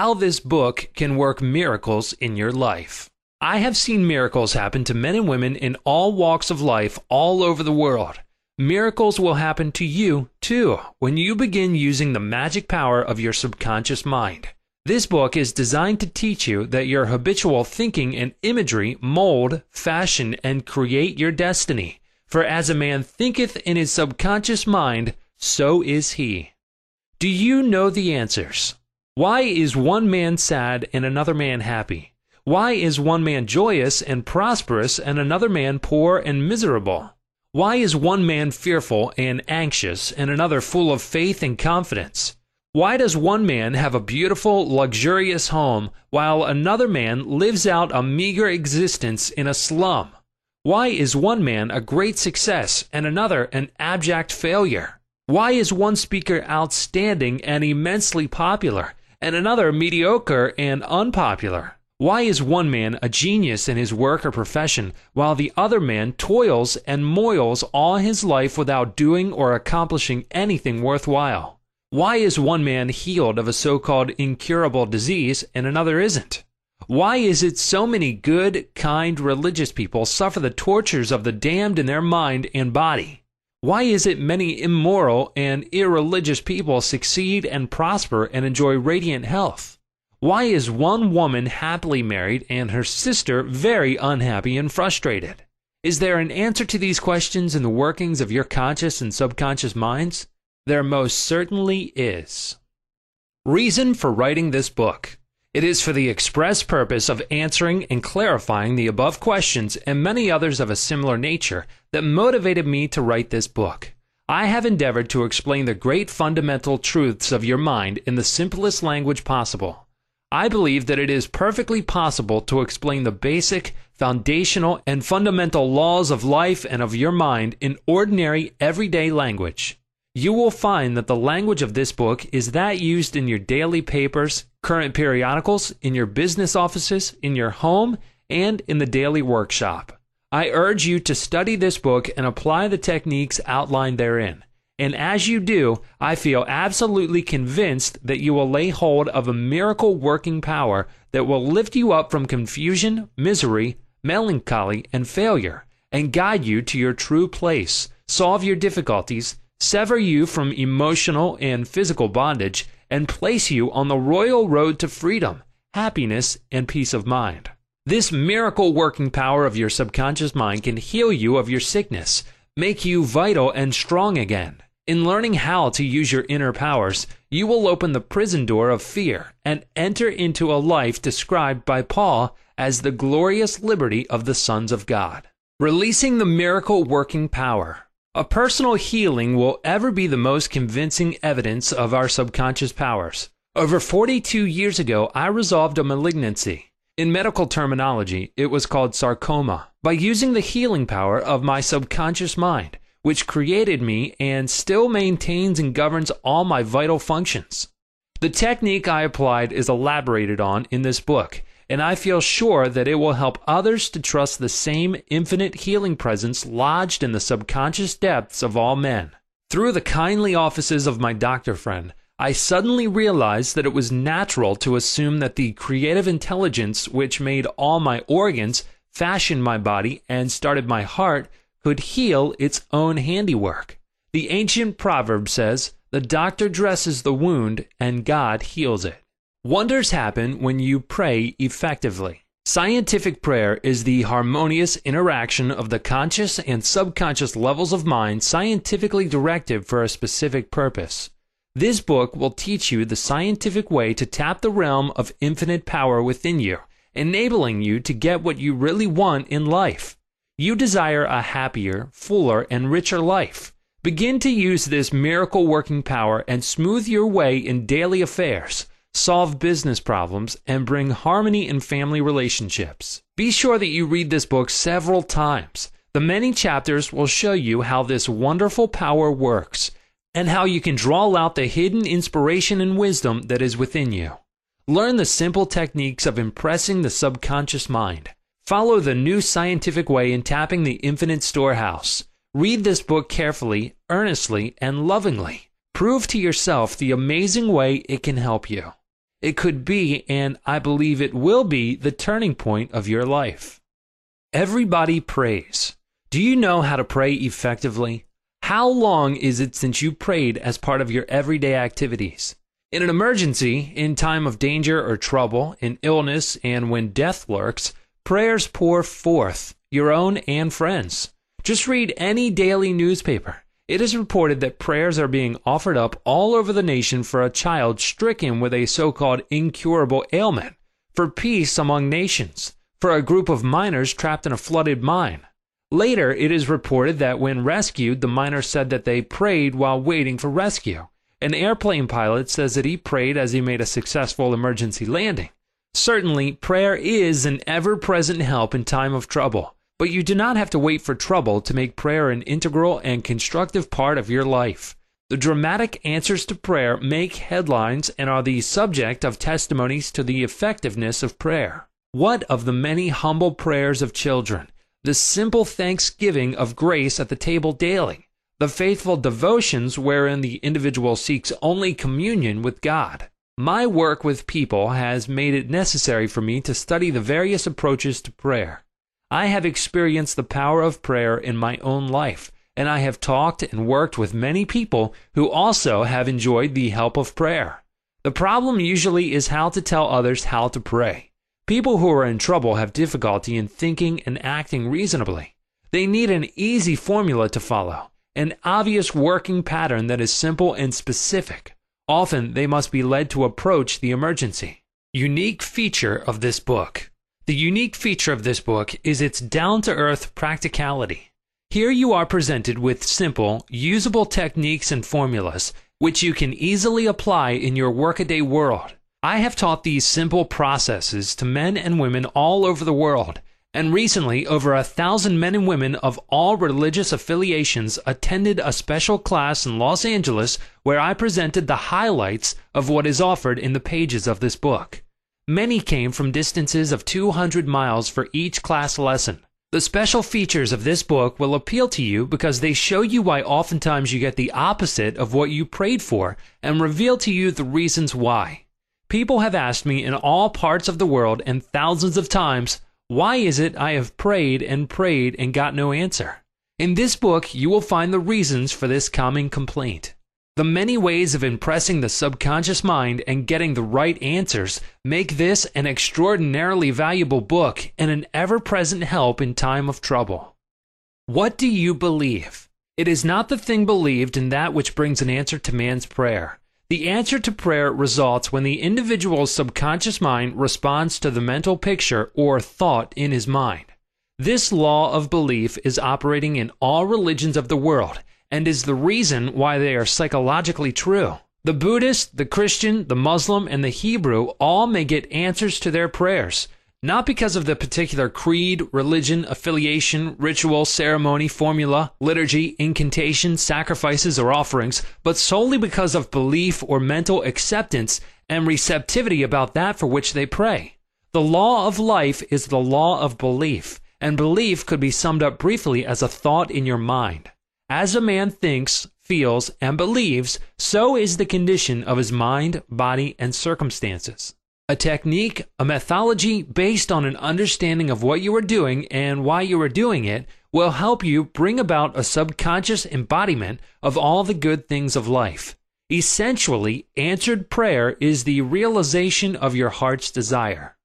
how this book can work miracles in your life. I have seen miracles happen to men and women in all walks of life all over the world. Miracles will happen to you too when you begin using the magic power of your subconscious mind. This book is designed to teach you that your habitual thinking and imagery mold, fashion, and create your destiny. For as a man thinketh in his subconscious mind, so is he. Do you know the answers? Why is one man sad and another man happy? Why is one man joyous and prosperous and another man poor and miserable? Why is one man fearful and anxious and another full of faith and confidence? Why does one man have a beautiful, luxurious home while another man lives out a meager existence in a slum? Why is one man a great success and another an abject failure? Why is one speaker outstanding and immensely popular and another mediocre and unpopular? Why is one man a genius in his work or profession while the other man toils and moils all his life without doing or accomplishing anything worthwhile? Why is one man healed of a so called incurable disease and another isn't? Why is it so many good, kind, religious people suffer the tortures of the damned in their mind and body? Why is it many immoral and irreligious people succeed and prosper and enjoy radiant health? Why is one woman happily married and her sister very unhappy and frustrated? Is there an answer to these questions in the workings of your conscious and subconscious minds? There most certainly is. Reason for writing this book. It is for the express purpose of answering and clarifying the above questions and many others of a similar nature that motivated me to write this book. I have endeavored to explain the great fundamental truths of your mind in the simplest language possible. I believe that it is perfectly possible to explain the basic, foundational, and fundamental laws of life and of your mind in ordinary, everyday language. You will find that the language of this book is that used in your daily papers, current periodicals, in your business offices, in your home, and in the daily workshop. I urge you to study this book and apply the techniques outlined therein. And as you do, I feel absolutely convinced that you will lay hold of a miracle working power that will lift you up from confusion, misery, melancholy, and failure, and guide you to your true place, solve your difficulties, sever you from emotional and physical bondage, and place you on the royal road to freedom, happiness, and peace of mind. This miracle working power of your subconscious mind can heal you of your sickness, make you vital and strong again. In learning how to use your inner powers, you will open the prison door of fear and enter into a life described by Paul as the glorious liberty of the sons of God. Releasing the miracle working power. A personal healing will ever be the most convincing evidence of our subconscious powers. Over 42 years ago, I resolved a malignancy. In medical terminology, it was called sarcoma. By using the healing power of my subconscious mind, which created me and still maintains and governs all my vital functions. The technique I applied is elaborated on in this book, and I feel sure that it will help others to trust the same infinite healing presence lodged in the subconscious depths of all men. Through the kindly offices of my doctor friend, I suddenly realized that it was natural to assume that the creative intelligence which made all my organs, fashioned my body, and started my heart could heal its own handiwork. The ancient proverb says, The doctor dresses the wound, and God heals it. Wonders happen when you pray effectively. Scientific prayer is the harmonious interaction of the conscious and subconscious levels of mind scientifically directed for a specific purpose. This book will teach you the scientific way to tap the realm of infinite power within you, enabling you to get what you really want in life. You desire a happier, fuller, and richer life. Begin to use this miracle working power and smooth your way in daily affairs solve business problems, and bring harmony in family relationships. Be sure that you read this book several times. The many chapters will show you how this wonderful power works and how you can draw out the hidden inspiration and wisdom that is within you. Learn the simple techniques of impressing the subconscious mind. Follow the new scientific way in tapping the infinite storehouse. Read this book carefully, earnestly, and lovingly. Prove to yourself the amazing way it can help you. It could be, and I believe it will be, the turning point of your life. Everybody prays. Do you know how to pray effectively? How long is it since you prayed as part of your everyday activities? In an emergency, in time of danger or trouble, in illness, and when death lurks, prayers pour forth, your own and friends. Just read any daily newspaper. It is reported that prayers are being offered up all over the nation for a child stricken with a so called incurable ailment, for peace among nations, for a group of miners trapped in a flooded mine, Later, it is reported that when rescued, the miners said that they prayed while waiting for rescue. An airplane pilot says that he prayed as he made a successful emergency landing. Certainly, prayer is an ever present help in time of trouble, but you do not have to wait for trouble to make prayer an integral and constructive part of your life. The dramatic answers to prayer make headlines and are the subject of testimonies to the effectiveness of prayer. What of the many humble prayers of children? the simple thanksgiving of grace at the table daily, the faithful devotions wherein the individual seeks only communion with God. My work with people has made it necessary for me to study the various approaches to prayer. I have experienced the power of prayer in my own life, and I have talked and worked with many people who also have enjoyed the help of prayer. The problem usually is how to tell others how to pray. People who are in trouble have difficulty in thinking and acting reasonably. They need an easy formula to follow, an obvious working pattern that is simple and specific. Often they must be led to approach the emergency. Unique feature of this book. The unique feature of this book is its down to earth practicality. Here you are presented with simple, usable techniques and formulas which you can easily apply in your workaday world. I have taught these simple processes to men and women all over the world, and recently over a thousand men and women of all religious affiliations attended a special class in Los Angeles where I presented the highlights of what is offered in the pages of this book. Many came from distances of 200 miles for each class lesson. The special features of this book will appeal to you because they show you why oftentimes you get the opposite of what you prayed for and reveal to you the reasons why. People have asked me in all parts of the world and thousands of times, why is it I have prayed and prayed and got no answer? In this book, you will find the reasons for this common complaint. The many ways of impressing the subconscious mind and getting the right answers make this an extraordinarily valuable book and an ever present help in time of trouble. What do you believe? It is not the thing believed in that which brings an answer to man's prayer. The answer to prayer results when the individual's subconscious mind responds to the mental picture or thought in his mind. This law of belief is operating in all religions of the world and is the reason why they are psychologically true. The Buddhist, the Christian, the Muslim, and the Hebrew all may get answers to their prayers not because of the particular creed, religion, affiliation, ritual, ceremony, formula, liturgy, incantation, sacrifices, or offerings, but solely because of belief or mental acceptance and receptivity about that for which they pray. The law of life is the law of belief, and belief could be summed up briefly as a thought in your mind. As a man thinks, feels, and believes, so is the condition of his mind, body, and circumstances a technique, a methodology based on an understanding of what you are doing and why you are doing it will help you bring about a subconscious embodiment of all the good things of life. Essentially, answered prayer is the realization of your heart's desire.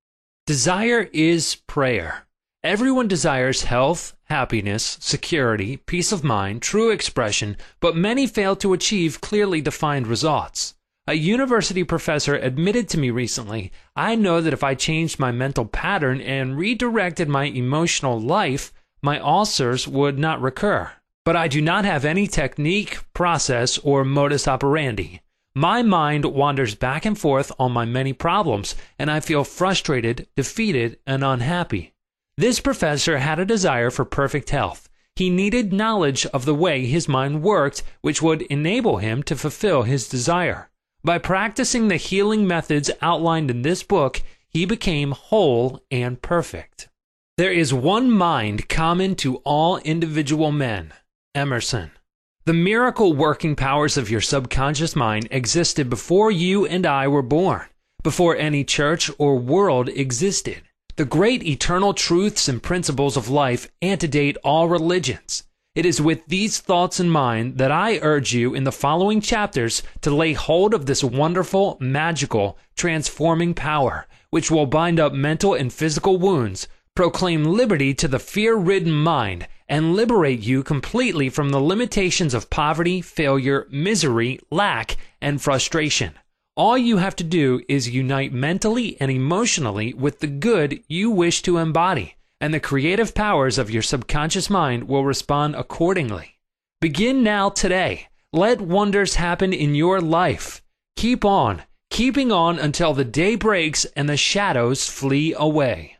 Desire is prayer. Everyone desires health, happiness, security, peace of mind, true expression, but many fail to achieve clearly defined results. A university professor admitted to me recently I know that if I changed my mental pattern and redirected my emotional life, my ulcers would not recur. But I do not have any technique, process, or modus operandi. My mind wanders back and forth on my many problems, and I feel frustrated, defeated, and unhappy. This professor had a desire for perfect health. He needed knowledge of the way his mind worked, which would enable him to fulfill his desire. By practicing the healing methods outlined in this book, he became whole and perfect. There is one mind common to all individual men Emerson. The miracle working powers of your subconscious mind existed before you and I were born. before any church or world existed. The great eternal truths and principles of life antedate all religions. It is with these thoughts in mind that I urge you in the following chapters to lay hold of this wonderful, magical, transforming power, which will bind up mental and physical wounds, proclaim liberty to the fear ridden mind, and liberate you completely from the limitations of poverty, failure, misery, lack, and frustration. All you have to do is unite mentally and emotionally with the good you wish to embody, and the creative powers of your subconscious mind will respond accordingly. Begin now today. Let wonders happen in your life. Keep on, keeping on until the day breaks and the shadows flee away.